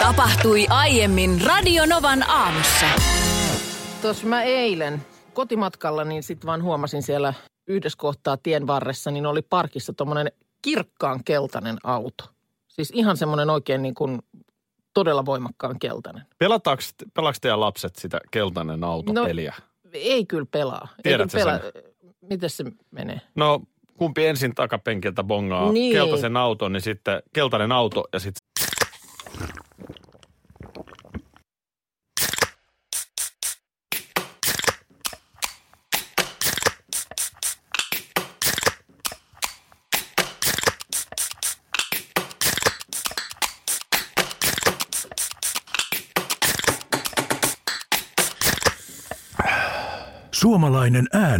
Tapahtui aiemmin Radionovan aamussa. Tuossa mä eilen kotimatkalla, niin sitten vaan huomasin siellä yhdessä kohtaa tien varressa, niin oli parkissa tuommoinen kirkkaan keltainen auto. Siis ihan semmoinen oikein niin kuin todella voimakkaan keltainen. Pelataanko, pelaako teidän lapset sitä keltainen auto-peliä? No, ei kyllä pelaa. Tiedätkö ei kyllä pelaa. Miten se menee? No kumpi ensin takapenkiltä bongaa Niin. keltaisen auton, niin sitten keltainen auto ja sitten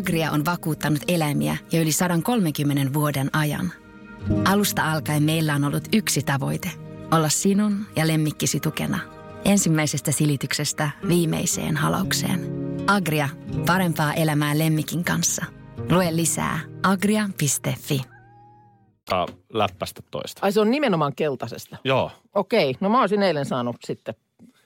Agria on vakuuttanut eläimiä jo yli 130 vuoden ajan. Alusta alkaen meillä on ollut yksi tavoite. Olla sinun ja lemmikkisi tukena. Ensimmäisestä silityksestä viimeiseen halaukseen. Agria, parempaa elämää lemmikin kanssa. Lue lisää agria.fi. läppästä toista. Ai se on nimenomaan keltaisesta. Joo. Okei, no mä olisin eilen saanut sitten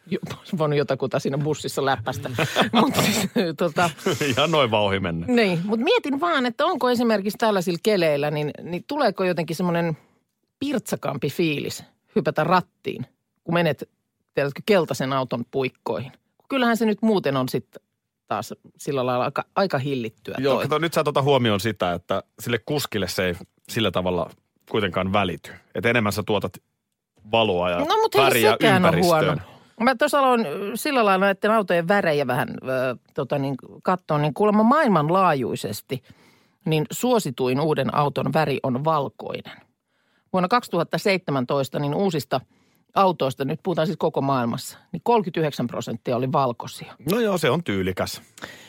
voinut jotakuta siinä bussissa läppästä. Mutta siis, tota, ja noin vaan ohi mennä. niin, mutta mietin vaan, että onko esimerkiksi tällaisilla keleillä, niin, niin tuleeko jotenkin semmoinen pirtsakampi fiilis hypätä rattiin, kun menet, tiedätkö, keltaisen auton puikkoihin. Kyllähän se nyt muuten on sitten taas sillä lailla aika, aika hillittyä Joo, toi. kato, nyt sä et ota huomioon sitä, että sille kuskille se ei sillä tavalla kuitenkaan välity. Että enemmän sä tuotat valoa ja No mutta väriä ympäristöön. huono. Mä tuossa aloin sillä lailla näiden autojen värejä vähän ö, tota niin, katsoa, niin kuulemma maailmanlaajuisesti niin suosituin uuden auton väri on valkoinen. Vuonna 2017 niin uusista autoista, nyt puhutaan siis koko maailmassa, niin 39 prosenttia oli valkoisia. No joo, se on tyylikäs.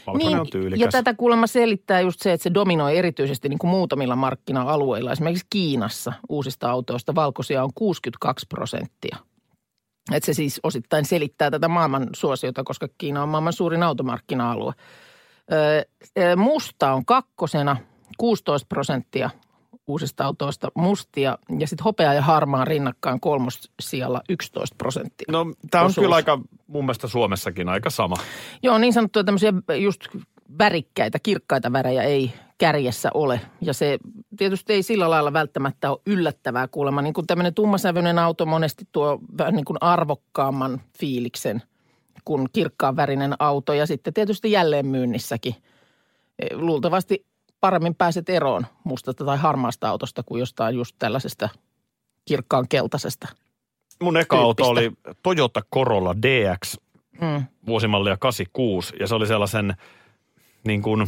Valkoinen on tyylikäs. Niin, ja tätä kuulemma selittää just se, että se dominoi erityisesti niin kuin muutamilla markkina-alueilla. Esimerkiksi Kiinassa uusista autoista valkoisia on 62 prosenttia. Että se siis osittain selittää tätä maailman suosiota, koska Kiina on maailman suurin automarkkina-alue. Öö, musta on kakkosena 16 prosenttia uusista autoista mustia ja sitten hopea ja harmaa rinnakkain kolmossijalla 11 prosenttia. No tämä on osuus. kyllä aika, mun mielestä Suomessakin aika sama. Joo, niin sanottuja tämmöisiä just värikkäitä, kirkkaita värejä ei kärjessä ole. Ja se tietysti ei sillä lailla välttämättä ole yllättävää kuulemma. Niin kuin tämmöinen tummasävyinen auto monesti tuo vähän niin kuin arvokkaamman fiiliksen kuin kirkkaan värinen auto. Ja sitten tietysti jälleen myynnissäkin. Eh, Luultavasti paremmin pääset eroon mustasta tai harmaasta autosta kuin jostain just tällaisesta kirkkaan keltaisesta. Mun eka auto Tyyppistä. oli Toyota Corolla DX Mm. vuosimallia 86 ja se oli sellaisen niin kuin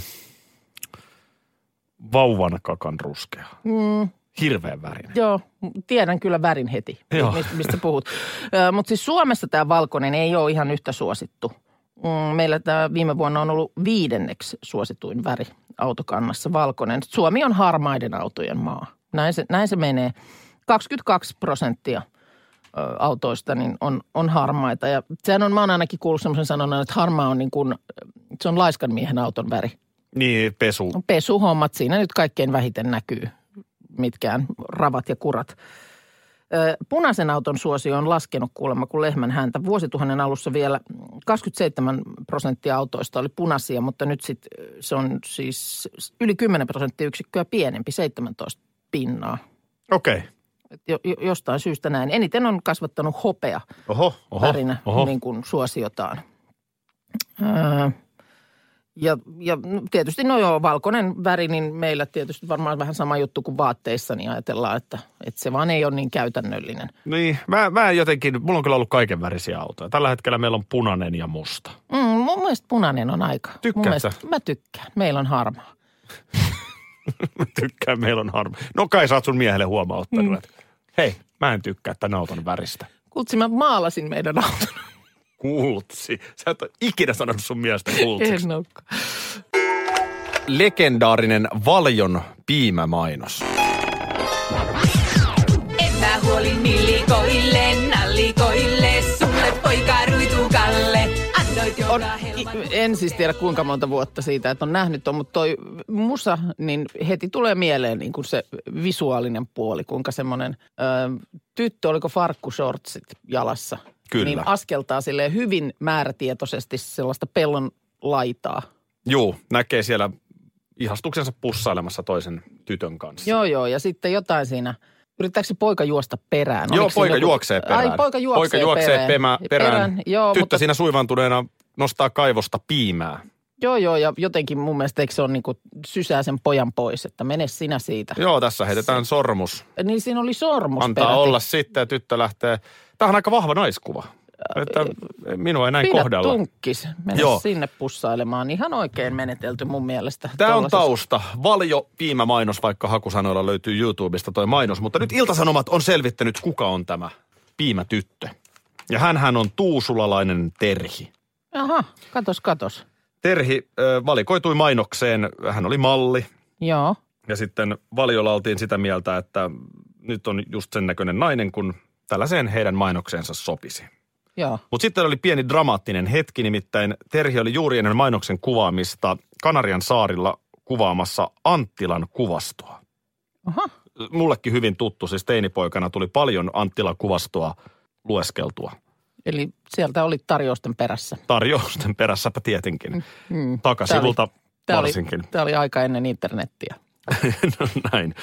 vauvan kakan ruskea. Mm. Hirveän värinen. Joo, tiedän kyllä värin heti, Joo. mistä, mistä puhut. Mutta siis Suomessa tämä valkoinen ei ole ihan yhtä suosittu. Mm, Meillä tämä viime vuonna on ollut viidenneksi suosituin väri autokannassa, valkoinen. Suomi on harmaiden autojen maa. Näin se, näin se menee. 22 prosenttia autoista niin on, on harmaita. Ja sehän on, mä oon ainakin kuullut semmoisen sanonnan, että harmaa on niin kuin, se on laiskan miehen auton väri. Niin, pesu. Pesuhommat, siinä nyt kaikkein vähiten näkyy mitkään ravat ja kurat. Ö, Punaisen auton suosio on laskenut kuulemma kuin lehmän häntä. Vuosituhannen alussa vielä 27 prosenttia autoista oli punaisia, mutta nyt sit se on siis yli 10 prosenttia yksikköä pienempi, 17 pinnaa. Okei. Okay. Jo, jostain syystä näin. Eniten on kasvattanut hopea Oho, oho, värinä oho. niin kuin suosiotaan. Öö, ja, ja tietysti no joo, valkoinen väri, niin meillä tietysti varmaan vähän sama juttu kuin vaatteissa, niin ajatellaan, että, että se vaan ei ole niin käytännöllinen. Niin, mä, mä jotenkin, mulla on kyllä ollut kaiken värisiä autoja. Tällä hetkellä meillä on punainen ja musta. Mm, mun mielestä punainen on aika. Tykkäätkö? Mä tykkään. Meillä on harmaa. Tykkään, meillä on harma. No kai sä oot sun miehelle huomauttanut, mm. että hei, mä en tykkää tämän auton väristä. Kultsi, mä maalasin meidän auton. Kultsi. Sä et ole ikinä sanonut sun miestä kultsiksi. En olekaan. Legendaarinen Valjon piimämainos. En mä huoli millikoille, nallikoille, sulle poika ruitukalle. On, en siis tiedä kuinka monta vuotta siitä, että on nähnyt ton, mutta toi musa, niin heti tulee mieleen niin kuin se visuaalinen puoli, kuinka semmoinen ö, tyttö, oliko farkkushortsit jalassa. Kyllä. Niin askeltaa silleen hyvin määrätietoisesti sellaista pellon laitaa. Juu, näkee siellä ihastuksensa pussailemassa toisen tytön kanssa. Joo, joo, ja sitten jotain siinä, yrittääkö se poika juosta perään? Joo, Oliko poika juoksee perään. Ai, poika juoksee, poika juoksee perään. Pemä, perään. perään. Joo, Tyttö mutta, siinä suivantuneena nostaa kaivosta piimää. joo, joo, ja jotenkin mun mielestä eikö se on niinku sysää sen pojan pois, että mene sinä siitä. Joo, tässä heitetään sormus. Niin siinä oli sormus Antaa peräti. olla sitten ja tyttö lähtee. Tämä on aika vahva naiskuva. Että minua ei näin Pidä kohdella. tunkkis, mene Joo. Sinne pussailemaan. Ihan oikein menetelty mun mielestä. Tämä on tausta. Valjo piimämainos, vaikka hakusanoilla löytyy YouTubesta toi mainos. Mutta nyt Iltasanomat on selvittänyt, kuka on tämä piimätyttö. Ja hänhän on tuusulalainen Terhi. Aha, katos, katos. Terhi ö, valikoitui mainokseen. Hän oli malli. Joo, Ja sitten Valjolla oltiin sitä mieltä, että nyt on just sen näköinen nainen, kun tällaiseen heidän mainokseensa sopisi. Mutta sitten oli pieni dramaattinen hetki, nimittäin Terhi oli juuri ennen mainoksen kuvaamista Kanarian saarilla kuvaamassa Anttilan kuvastoa. Aha, Mullekin hyvin tuttu, siis teinipoikana tuli paljon Anttilan kuvastoa lueskeltua. eli sieltä oli tarjousten perässä. Tarjousten perässäpä tietenkin. Mm. Takasivulta Tämä oli, varsinkin. tämä oli aika ennen internettiä. no näin.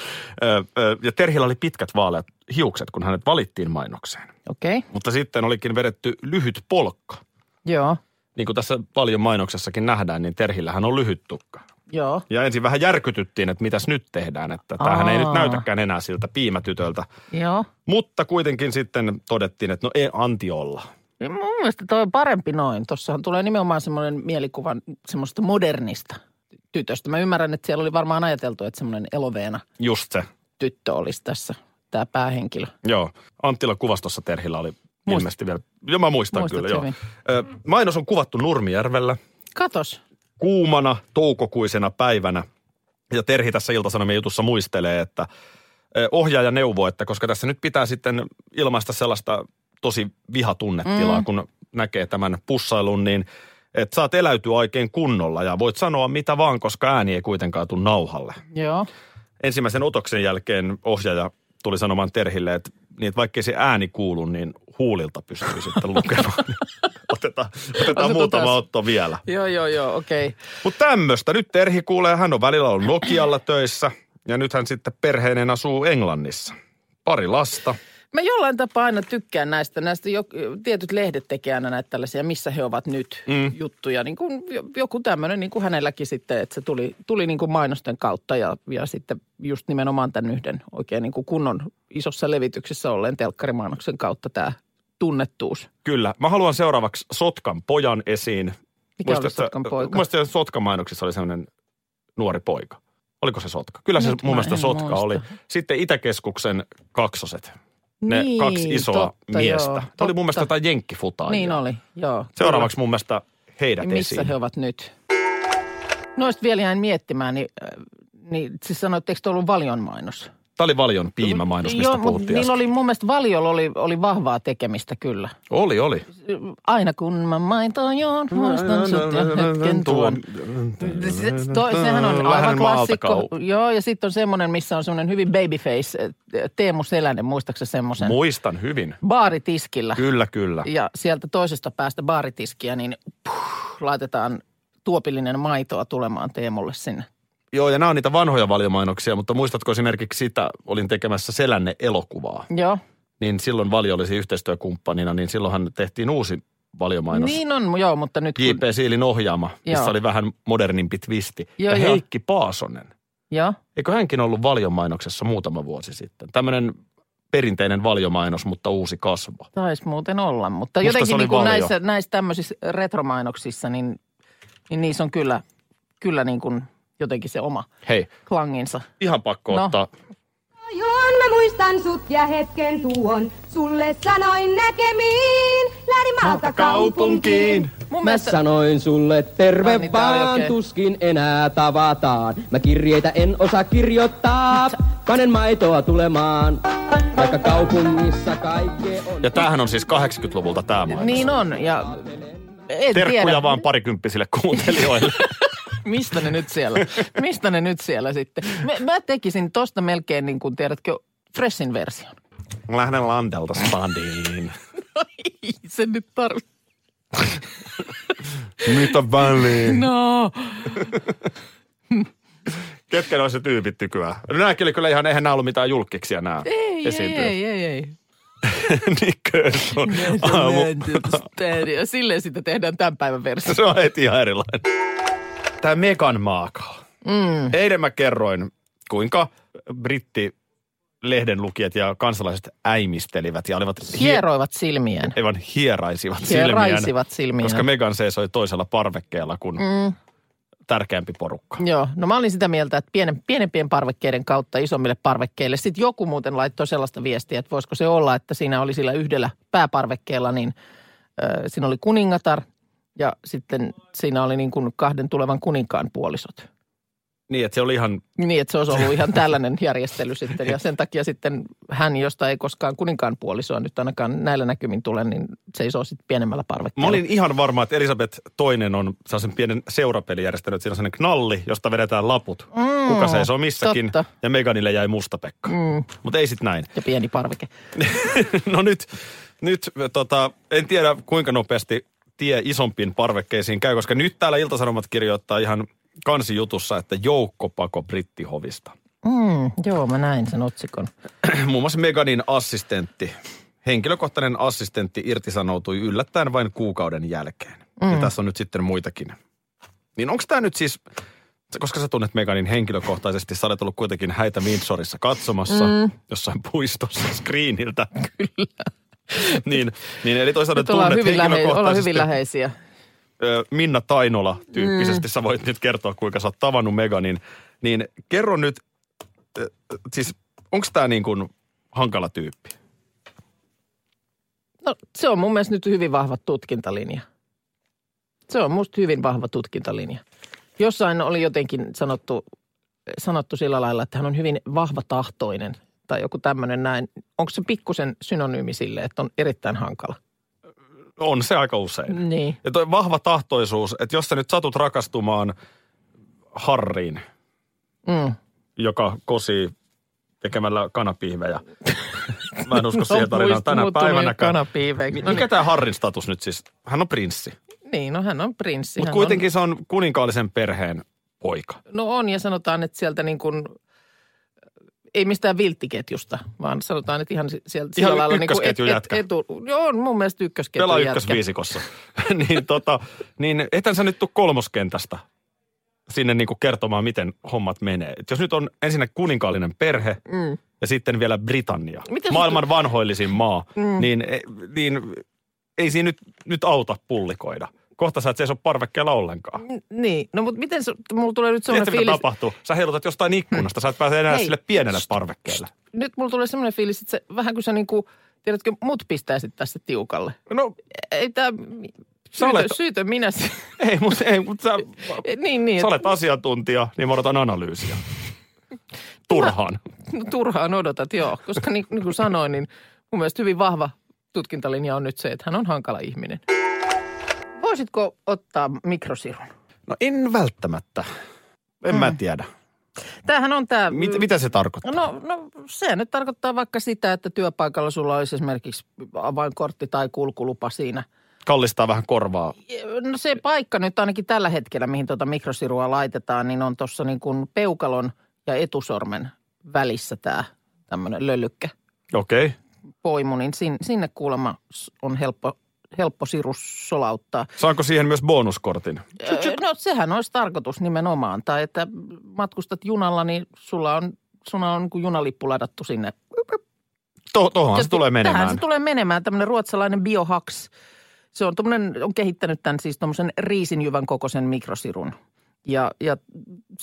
Ja Terhillä oli pitkät vaaleat hiukset, kun hänet valittiin mainokseen. Okei, okay. Mutta sitten olikin vedetty lyhyt polkka. joo, Niin kuin tässä paljon mainoksessakin nähdään, niin Terhillähän on lyhyt tukka. joo. Ja ensin vähän järkytyttiin, että mitäs nyt tehdään, että tämähän ei nyt Aa. näytäkään enää siltä piimätytöltä. Joo. Mutta kuitenkin sitten todettiin, että no ei anti olla. Ja Mun mielestä toi on parempi noin. Tuossahan tulee nimenomaan semmoinen mielikuva semmoista modernista tytöstä. Mä ymmärrän, että siellä oli varmaan ajateltu, että semmoinen eloveena Just se. tyttö olisi tässä, tämä päähenkilö. Joo. Anttila kuvastossa Terhillä oli Muist- ilmeisesti vielä. Joo, mä muistan Muistat kyllä, joo. Ö, Mainos on kuvattu Nurmijärvellä Katos. kuumana toukokuisena päivänä. Ja Terhi tässä Ilta-Sanomien jutussa muistelee, että ohjaaja neuvoo, että koska tässä nyt pitää sitten ilmaista sellaista tosi vihatunnettilaa, mm. kun näkee tämän pussailun, niin että saat eläytyä oikein kunnolla ja voit sanoa mitä vaan, koska ääni ei kuitenkaan tule nauhalle. Joo. Ensimmäisen otoksen jälkeen ohjaaja tuli sanomaan Terhille, että, niin, että vaikkei se ääni kuulu, niin huulilta pystyy sitten lukemaan. otetaan otetaan muutama taas. otto vielä. Joo, joo, joo, okei. Okay. Mutta tämmöistä. Nyt Terhi kuulee, hän on välillä ollut Nokialla töissä ja nyt hän sitten perheineen asuu Englannissa. Pari lasta. Mä jollain tapaa aina tykkään näistä. Näistä jo, tietyt lehdet tekee aina näitä tällaisia, missä he ovat nyt mm. juttuja. Niin kuin jo- joku tämmöinen, niin kuin hänelläkin sitten, että se tuli, tuli niin kuin mainosten kautta ja, ja sitten just nimenomaan tämän yhden oikein niin kuin kunnon isossa levityksessä olleen telkkarimainoksen kautta tämä tunnettuus. Kyllä. Mä haluan seuraavaksi Sotkan pojan esiin. Mikä oli Muistatko- Sotkan poika? Muistan, Sotkan mainoksissa oli sellainen nuori poika. Oliko se Sotka? Kyllä se Nyt mun mä mielestä Sotka muista. oli. Sitten Itäkeskuksen kaksoset. Ne Niin, kaksi isoa totta, miestä. joo, Tämä oli mun mielestä totta. jotain jenkkifutaajia. Niin oli, joo. Seuraavaksi mun mielestä heidät Kyllä. Missä esiin. he ovat nyt? Noista vielä jäin miettimään, niin, äh, niin siis sanoitteko te ollut valion mainos? Tämä oli Valjon piimämainos, mistä Joo, puhuttiin niillä oli mun mielestä Valiolla oli, oli vahvaa tekemistä kyllä. Oli, oli. Aina kun mä maitoa joon, muistan sut ja hetken tuon. Se, to, sehän on aivan klassikko. Joo, ja sitten on semmoinen, missä on semmoinen hyvin babyface, eh, Teemu Selänen, muistaakseni semmoisen? Muistan hyvin. Baaritiskillä. Kyllä, kyllä. Ja sieltä toisesta päästä baaritiskiä, niin puh, laitetaan tuopillinen maitoa tulemaan Teemulle sinne. Joo, ja nämä on niitä vanhoja valiomainoksia, mutta muistatko esimerkiksi sitä, olin tekemässä Selänne elokuvaa, Joo. niin silloin Valio olisi yhteistyökumppanina, niin silloinhan tehtiin uusi valiomainos. Niin on, joo, mutta nyt kun... J.P. Siilin ohjaama, missä Joo. oli vähän modernimpi twisti. Joo, ja joo. Heikki Paasonen, Joo. eikö hänkin ollut valiomainoksessa muutama vuosi sitten? Tämmöinen perinteinen valiomainos, mutta uusi kasvo. Taisi muuten olla, mutta Musta jotenkin niin kuin Valio. näissä, näissä tämmöisissä retromainoksissa, niin, niin niissä on kyllä, kyllä niin kuin jotenkin se oma Hei, klanginsa. ihan pakko No. ottaa. Joon mä muistan sut ja hetken tuon, sulle sanoin näkemiin, lähdin maalta kaupunkiin. Mun Mä mielestä, sanoin sulle terve Ai niin, vaan, tuskin enää tavataan. Mä kirjeitä en osaa kirjoittaa, panen maitoa tulemaan. Vaikka kaupungissa kaikkea on. Ja tämähän on siis 80-luvulta tämä mainos. niin on, ja en Terkkuja tiedä, vaan parikymppisille kuuntelijoille. mistä ne nyt siellä, mistä ne nyt siellä sitten. Mä, mä tekisin tosta melkein niin kuin, tiedätkö, freshin version. Mä lähden Landelta spadiin. No ei se nyt tarvitse. Mitä väliin? No, Ketkä ne on se tyypit nykyään? No oli kyllä ihan, eihän nämä ollut mitään julkkiksia nämä ei, ei, esiintyjät. ei, ei, ei. Nikkö on aamu. Silleen sitä tehdään tämän päivän versio. Se on heti ihan erilainen. Tämä Megan Markle. Mm. Eilen mä kerroin, kuinka britti lehdenlukijat ja kansalaiset äimistelivät ja olivat hie- Hieroivat silmiään. aivan hieraisivat silmiään. Hieraisivat silmiään. Koska Megan seisoi toisella parvekkeella kuin mm. tärkeämpi porukka. Joo, no mä olin sitä mieltä, että pienen, pienempien parvekkeiden kautta isommille parvekkeille. Sitten joku muuten laittoi sellaista viestiä, että voisiko se olla, että siinä oli sillä yhdellä pääparvekkeella, niin äh, siinä oli kuningatar ja sitten siinä oli niin kuin kahden tulevan kuninkaan puolisot. Niin, että se oli ihan, Niin, että se olisi ollut ihan tällainen järjestely sitten. Ja sen takia sitten hän, josta ei koskaan kuninkaan puolisoa nyt ainakaan näillä näkymin tule, niin seisoo sitten pienemmällä mä parvekkeella. olin ihan varma, että Elisabeth toinen on sellaisen pienen seurapeli järjestänyt. Siinä on sellainen knalli, josta vedetään laput. Mm, Kuka seisoo missäkin. totta. Ja Meganille jäi mustapekka. Mm. Mutta ei sit näin. Ja pieni parveke. no nyt, nyt tota, en tiedä kuinka nopeasti tie isompiin parvekkeisiin käy, koska nyt täällä Iltasanomat kirjoittaa ihan kansijutussa, että joukkopako brittihovista. Mm, joo, mä näin sen otsikon. Muun muassa Meganin assistentti, henkilökohtainen assistentti irtisanoutui yllättäen vain kuukauden jälkeen. Mm. Ja tässä on nyt sitten muitakin. Niin onko tämä nyt siis, koska sä tunnet Meganin henkilökohtaisesti, sä olet ollut kuitenkin häitä Windsorissa katsomassa mm. jossain puistossa screeniltä. Kyllä. niin, niin, eli toisaalta Nyt tunnet hyvin, lähe, ollaan henkilökohtaisesti hyvin läheisiä. Minna Tainola tyyppisesti, mm. sä voit nyt kertoa, kuinka sä oot tavannut Meganin. Niin kerro nyt, siis onko tämä niin kuin hankala tyyppi? No se on mun mielestä nyt hyvin vahva tutkintalinja. Se on musta hyvin vahva tutkintalinja. Jossain oli jotenkin sanottu, sanottu sillä lailla, että hän on hyvin vahva tahtoinen tai joku tämmöinen näin. Onko se pikkusen synonyymi sille, että on erittäin hankala? On se aika usein. Niin. Ja toi vahva tahtoisuus, että jos sä nyt satut rakastumaan Harriin, Mm. joka kosii tekemällä kanapihvejä. Mä en usko siihen tarinaan tänä muuttunut päivänäkään. kanapiiveiksi. Mi- No Mikä tämä Harrin status nyt siis? Hän on prinssi. Niin, no hän on prinssi. Mutta kuitenkin se on kuninkaallisen perheen poika. On, no on ja sanotaan, että sieltä niin kuin, ei mistään vilttiketjusta, vaan sanotaan, että ihan si- sieltä Ihan sillä lailla ykkösketjun niin jätkä. etu, joo, on mun mielestä ykkösketjun Pelaa ykkösviisikossa. niin, tota, niin etän sä nyt tuu kolmoskentästä sinne niin kuin kertomaan, miten hommat menee. Et jos nyt on ensinnä kuninkaallinen perhe Mm. ja sitten vielä Britannia, Miten maailman vanhoillisin maa, mm. niin, niin ei siinä nyt, nyt auta pullikoida. Kohta sä et seiso parvekkeella ollenkaan. Niin, no mutta miten se, mulla tulee nyt Tiedätkö, semmoinen mitä fiilis, tapahtuu? Sä heilutat jostain ikkunasta, sä et pääse enää Hei. sille pienelle parvekkeelle. nyt mulla tulee semmoinen fiilis, että se vähän kuin sä niin kuin, tiedätkö, mut pistäisit tässä tiukalle. No, Ei tää, Sä syytön, olet- syytön minä. se- ei, mutta ei, mut sä, niin, niin. sä olet asiantuntija, niin mä odotan analyysiä. Turhaan. No, turhaan odotat, joo. Koska niin, niin kuin sanoin, niin mun mielestä hyvin vahva tutkintalinja on nyt se, että hän on hankala ihminen. Voisitko ottaa mikrosirun? No en välttämättä. En mm. mä tiedä. Tämähän on tämä... Mit, mitä se tarkoittaa? No, no se nyt tarkoittaa vaikka sitä, että työpaikalla sulla olisi esimerkiksi avainkortti tai kulkulupa siinä. kallistaa vähän korvaa. No se paikka nyt ainakin tällä hetkellä, mihin tuota mikrosirua laitetaan, niin on tuossa niin kuin peukalon ja etusormen välissä tämä tämmöinen löllykkä Okei. Okay. poimu, niin sinne, kuulemma on helppo, helppo sirus solauttaa. Saanko siihen myös bonuskortin? No sehän olisi tarkoitus nimenomaan. Tai että matkustat junalla, niin sulla on, sulla on niin kuin junalippu ladattu sinne. To, se tulee Tähän menemään. se tulee menemään. Tämmöinen ruotsalainen biohaks. Se on, tommonen, on kehittänyt tämän siis tuommoisen riisinjyvän kokoisen mikrosirun. Ja, ja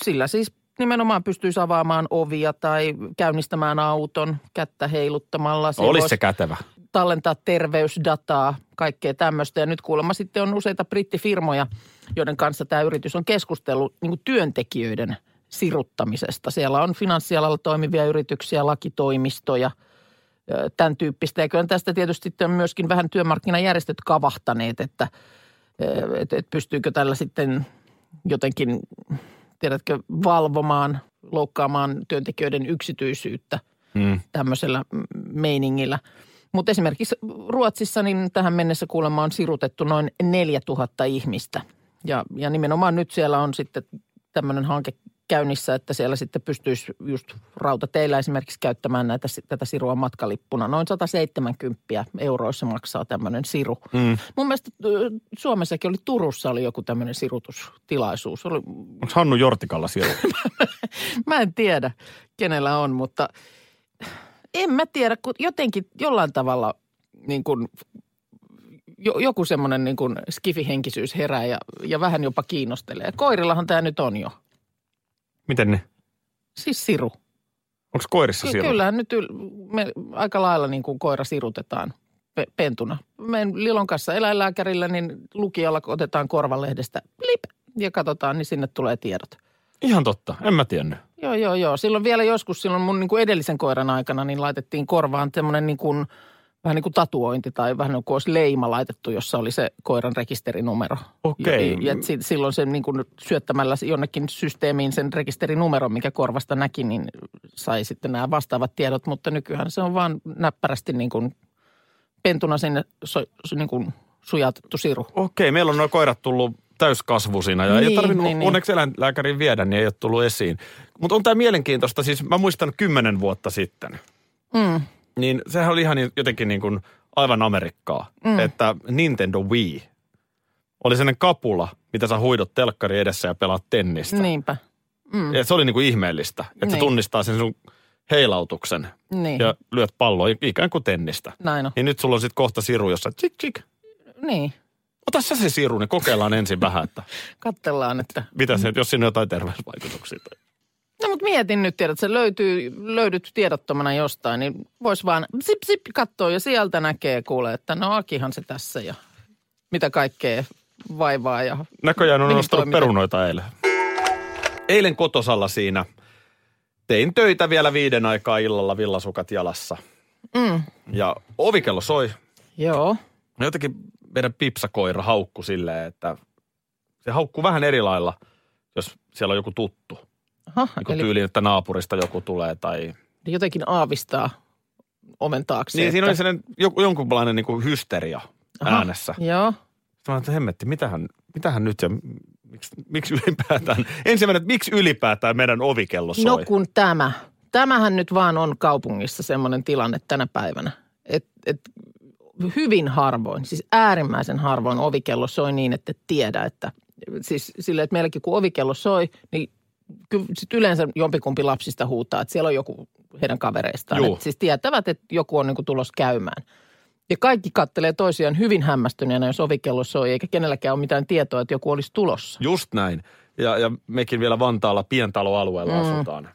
sillä siis nimenomaan pystyisi avaamaan ovia tai käynnistämään auton kättä heiluttamalla. Olisi voisi se kätevä. Tallentaa terveysdataa, kaikkea tämmöistä. Ja nyt kuulemma sitten on useita brittifirmoja, joiden kanssa tämä yritys on keskustellut niin kuin työntekijöiden siruttamisesta. Siellä on finanssialalla toimivia yrityksiä, lakitoimistoja, tämän tyyppistä. Ja kyllä tästä tietysti on myöskin vähän työmarkkinajärjestöt kavahtaneet, että ö, et, et pystyykö tällä sitten jotenkin, tiedätkö, valvomaan, loukkaamaan työntekijöiden yksityisyyttä Mm. tämmöisellä mm, meiningillä. Mutta esimerkiksi Ruotsissa niin tähän mennessä kuulemma on sirutettu noin 4000 ihmistä. Ja, ja nimenomaan nyt siellä on sitten tämmöinen hanke käynnissä, että siellä sitten pystyisi just rautateillä esimerkiksi käyttämään näitä, tätä sirua matkalippuna. Noin 170 euroissa maksaa tämmöinen siru. Mm. Mun mielestä Suomessakin oli, Turussa oli joku tämmöinen sirutustilaisuus. Oli, Onko Hannu Jortikalla siellä? Mä en tiedä, kenellä on, mutta en mä tiedä, kun jotenkin jollain tavalla niin kuin, jo, joku semmoinen niin kuin skifihenkisyys herää ja, ja vähän jopa kiinnostelee. Koirillahan tämä nyt on jo. Miten ne? Siis siru. Onko koirissa Ky- siellä? kyllähän nyt yl, me, aika lailla niin kuin koira sirutetaan pe, pentuna. Menen Lilon kanssa eläinlääkärillä, niin lukijalla otetaan korvalehdestä blip ja katsotaan, niin sinne tulee tiedot. Ihan totta, en mä tiennyt. Joo, joo, joo. Silloin vielä joskus, silloin mun niin kuin edellisen koiran aikana, niin laitettiin korvaan semmoinen niin kuin, vähän niin kuin tatuointi tai vähän niin kuin olisi leima laitettu, jossa oli se koiran rekisterinumero. Okei. Ja, ja si- silloin sen niin kuin syöttämällä jonnekin systeemiin sen rekisterinumeron, mikä korvasta näki, niin sai sitten nämä vastaavat tiedot. Mutta nykyään se on vaan näppärästi niin kuin pentuna sinne so, so, niin kuin sujatettu siru. Okei, meillä on nuo koirat tullut täyskasvuisina ja ei Niin, ole tarvinnut niin, niin. onneksi eläinlääkärin viedä, niin ei ole tullut esiin. Mutta on tämä mielenkiintoista, siis mä muistan kymmenen vuotta sitten, Mm. niin sehän oli ihan jotenkin niin kuin aivan Amerikkaa, Mm. että Nintendo Wii oli sellainen kapula, mitä sä huidot telkkari edessä ja pelaat tennistä. Niinpä. Mm. Ja se oli niin kuin ihmeellistä, että se Niin. tunnistaa sen sun heilautuksen Niin. ja lyöt palloa ikään kuin tennistä. Näin on. Niin nyt sulla on sitten kohta siru, jossa tsik tsik. Niin. Ota sä se siru, niin kokeillaan ensin vähän, että Katsellaan, että mitä se, jos siinä on jotain terveysvaikutuksia. No mutta mietin nyt, tiedät, että se löytyy, löydyt tiedottomana jostain, niin vois vaan zip zip katsoa ja sieltä näkee kuule, että no Akihan se tässä ja mitä kaikkea vaivaa ja Näköjään on nostanut perunoita eilen. Eilen kotosalla siinä tein töitä vielä viiden aikaa illalla villasukat jalassa. Mm, Ja ovikello soi. joo, Jotenkin meidän pipsakoira haukku silleen, että se haukkuu vähän eri lailla, jos siellä on joku tuttu. Aha, Niin kuin eli tyyliin, että naapurista joku tulee tai... jotenkin aavistaa oven taakse. Niin, siinä että- oli sellainen joku, jonkunlainen niin kuin hysteria Aha, äänessä. Joo, Sitten mä että hemmetti, mitähän, mitähän nyt ja miksi, miksi ylipäätään, ensimmäinen, että miksi ylipäätään meidän ovikello soi? no kun tämä, tämähän nyt vaan on kaupungissa semmoinen tilanne tänä päivänä, että et hyvin harvoin, siis äärimmäisen harvoin ovikello soi niin, että et tiedä, että siis silleen, että meilläkin kun ovikello soi, niin kyllä sit yleensä jompikumpi lapsista huutaa, että siellä on joku heidän kavereistaan. Et siis tietävät, että joku on niin tulos käymään. Ja kaikki kattelee toisiaan hyvin hämmästyneenä, jos ovikello soi, eikä kenelläkään ole mitään tietoa, että joku olisi tulossa. Just näin. Ja, ja mekin vielä Vantaalla pientaloalueella Mm. asutaan.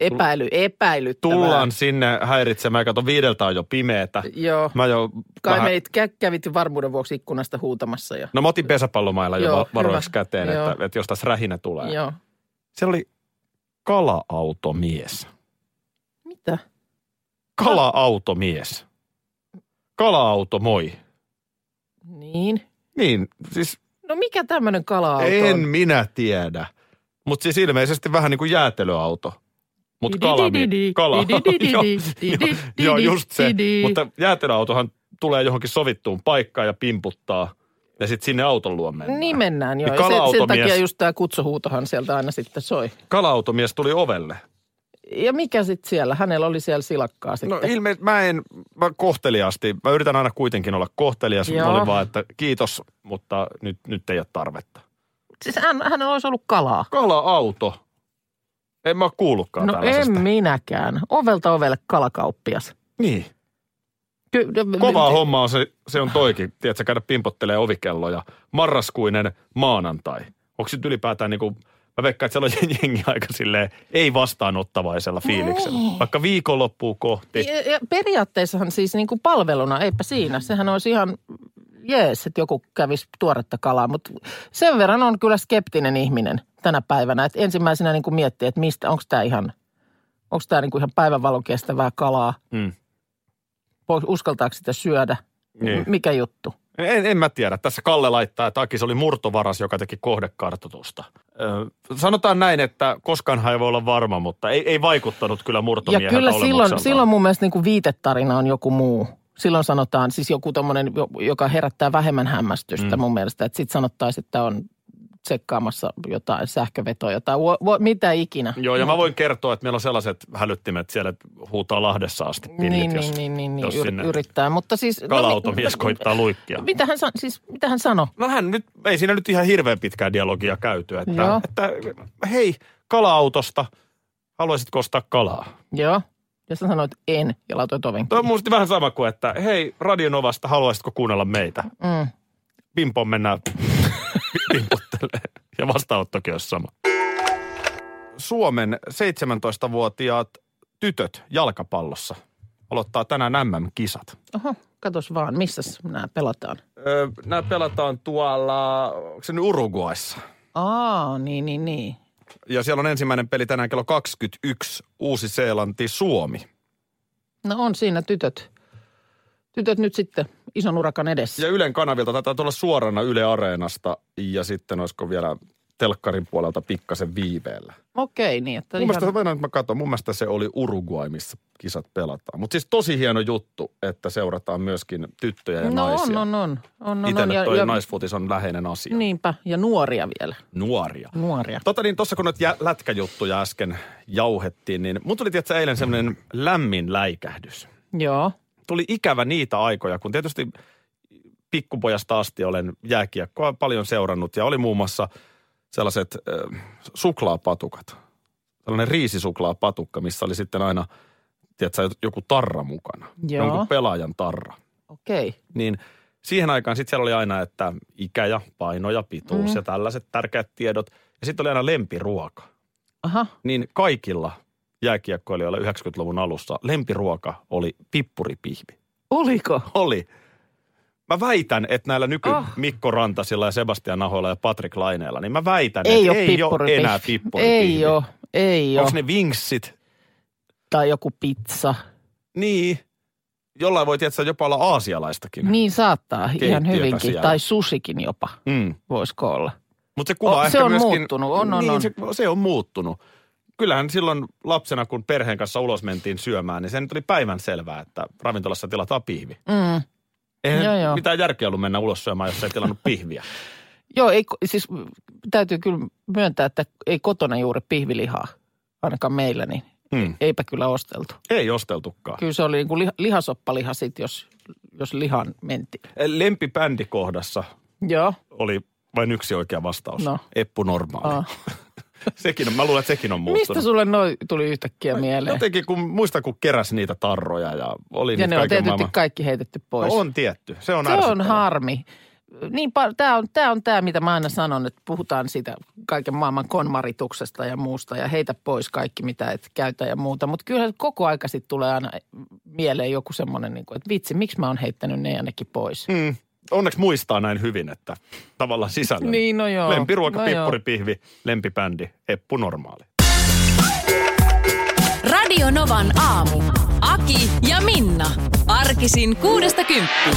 Epäily, epäilyttävää. Tullaan sinne häiritsemään. Kato, viideltä on jo pimeetä. Joo. Mä jo Kai vähän... meit kä- kävit varmuuden vuoksi ikkunasta huutamassa. Ja... No mä otin pesäpallomailla jo Joo, va- varoiksi hyvä. käteen, Joo. että, että jos tässä rähinä tulee. Joo. Siellä oli kala-automies. Mitä? Kala-automies. Kala-auto, moi. Niin. Niin, siis No mikä tämmöinen kala-auto en on? minä tiedä. Mutta siis ilmeisesti vähän niin kuin jäätelöauto. Mutta kala, kala. Joo, just se. Mutta jäätelöautohan tulee johonkin sovittuun paikkaan ja pimputtaa. Ja sitten sinne auton luo mennään. Niin mennään joo. Niin sen, sen takia just tämä kutsuhuutohan sieltä aina sitten soi. Kala-automies tuli ovelle. Ja mikä sitten siellä? Hänellä oli siellä silakkaa sitten. No ilme, mä en, mä kohteliaasti, mä yritän aina kuitenkin olla kohtelias. Mä Joo. olin vaan, että kiitos, mutta nyt, nyt ei ole tarvetta. Siis hän, hänellä olisi ollut kalaa. Kala-auto. En mä ole kuullutkaan No en minäkään. Ovelta ovelle kalakauppias. Niin. Ky- Kovaa hommaa on se, se on toikin. Tiedätkö, käydä pimpottelee ovikelloja. Marraskuinen maanantai. Onko nyt ylipäätään niin kuin, mä veikkaan, että siellä on jengi aika silleen, ei vastaanottavaisella fiiliksellä. Niin. Vaikka viikonloppuu kohti. Ja, ja periaatteessahan siis niin kuin palveluna, eipä siinä. Sehän olisi ihan jees, että joku kävisi tuoretta kalaa. Mutta sen verran on kyllä skeptinen ihminen tänä päivänä. Että ensimmäisenä niin kuin miettii, että mistä, onko tämä ihan, onko tämä niin kuin ihan päivänvalon kestävää kalaa. Mm. Voi- Uskaltaako sitä syödä? Niin. M- Mikä juttu? En, en mä tiedä. Tässä Kalle laittaa, että Akis oli murtovaras, joka teki kohdekartoitusta. Sanotaan näin, että koskaanhan ei voi olla varma, mutta ei, ei vaikuttanut kyllä Ja murtomieheltä kyllä silloin, silloin mun mielestä niin kuin viitetarina on joku muu. Silloin sanotaan siis joku tommonen, jo- joka herättää vähemmän hämmästystä Mm. mun mielestä. Että sitten sanottaisiin, että on tsekkaamassa jotain sähkövetoa, jotain, wo- mitä ikinä. Joo, ja mä voin kertoa, että meillä on sellaiset hälyttimet siellä, että huutaa Lahdessa asti pillit, Niin, jos, niin, niin, niin, niin jos yr- sinne yrittää. Mutta siis... kala-automies koittaa luikkia. Mitä hän, siis, mitä hän sanoi? No hän nyt, ei siinä nyt ihan hirveän pitkää dialogia käyty, että, Joo. että hei, kala-autosta, haluaisitko ostaa kalaa? Joo. Ja sä sanoit en ja laitoit oven Tuo on vähän sama kuin, että hei, Radionovasta, haluaisitko kuunnella meitä? Mm. Pimpoon mennään pimpottelee. Ja vastaanottokin olisi sama. Suomen 17-vuotiaat tytöt jalkapallossa aloittaa tänään MM-kisat. Oho, katos vaan, missä nämä pelataan? Öö, nämä pelataan tuolla, onko se nyt Uruguayssa? Aa, niin, niin, niin. Ja siellä on ensimmäinen peli tänään kello 21, Uusi-Seelanti, Suomi. No on siinä tytöt. Tytöt nyt sitten ison urakan edessä. Ja Ylen kanavilta taitaa tulla suorana Yle Areenasta ja sitten olisiko vielä telkkarin puolelta pikkasen viiveellä. Okei, niin että Mun mielestä, ihan... ihan... mä katson, mun mielestä se oli Uruguay, missä kisat pelataan. Mutta siis tosi hieno juttu, että seurataan myöskin tyttöjä ja No naisia. on, on, on. on, on, Itselle on. toi ja, naisfutis on läheinen asia. Niinpä, ja nuoria vielä. Nuoria. Nuoria. Tota niin, tuossa kun jä, lätkäjuttuja äsken jauhettiin, niin mun tuli tietysti eilen semmoinen lämmin läikähdys. Joo. Tuli ikävä niitä aikoja, kun tietysti pikkupojasta asti olen jääkiekkoa paljon seurannut ja oli muun muassa sellaiset äh, suklaapatukat. Sellainen riisisuklaapatukka, missä oli sitten aina, tiedätkö, joku tarra mukana. Joo. Jonkun pelaajan tarra. Okei. Niin siihen aikaan sitten siellä oli aina, että ikä ja paino ja pituus Mm. ja tällaiset tärkeät tiedot. Ja sitten oli aina lempiruoka. Aha. Niin kaikilla jääkiekkoilijoilla 90-luvun alussa lempiruoka oli pippuripihvi. Oliko? Oli. Mä väitän, että näillä nyky Ah. Mikko Rantasilla ja Sebastian Ahoilla ja Patrick Laineella, niin mä väitän, Ei että ole ei ole enää pippuripihvi. Ei ole, ei ole. Onko ne vinksit? Tai joku pizza. Niin. Jollain voi tietää jopa olla aasialaistakin. Niin saattaa ihan hyvinkin. siellä. Tai susikin jopa, Mm. voisiko olla. Mutta se kuva O- ehkä se on myöskin, muuttunut, on, on, niin, on. Se, se on muuttunut. Kyllähän silloin lapsena, kun perheen kanssa ulos mentiin syömään, niin se nyt oli päivän selvää, että ravintolassa tilataan pihvi. Mm. Eihän Joo, joo. mitään järkeä ollut mennä ulos syömään, jos ei tilannut pihviä. Joo, ei, siis täytyy kyllä myöntää, että ei kotona juuri pihvilihaa, ainakaan meillä, niin Hmm. eipä kyllä osteltu. Ei osteltukaan. Kyllä se oli niin kuin liha, lihasoppaliha sit, jos, jos lihan mentiin. Lempibändikohdassa Joo. oli vain yksi oikea vastaus. No. Eppu Normaali. Ah. sekin on, mä luulen, että sekin on muuttunut. Mistä sulle noi tuli yhtäkkiä mieleen? Jotenkin, kun muista, kun keräs niitä tarroja ja oli Ja ne on tietysti maailman... kaikki heitetty pois. No, on tietty. Se on Se on harmi. Niin, tämä on tämä, on tää, mitä mä aina sanon, että puhutaan siitä kaiken maailman konmarituksesta ja muusta ja heitä pois kaikki, mitä et käytä ja muuta. Mutta kyllä koko aika sitten tulee aina mieleen joku semmoinen, niin että vitsi, miksi mä oon heittänyt ne ja nekin pois. Mm. Onneksi muistaa näin hyvin, että tavallaan sisällön. Niin, no joo. Lempiruoka, No joo. pippuripihvi, lempibändi, Eppu Normaali. Radio Novan aamu. Aki ja Minna. Arkisin kuudesta kymppiin.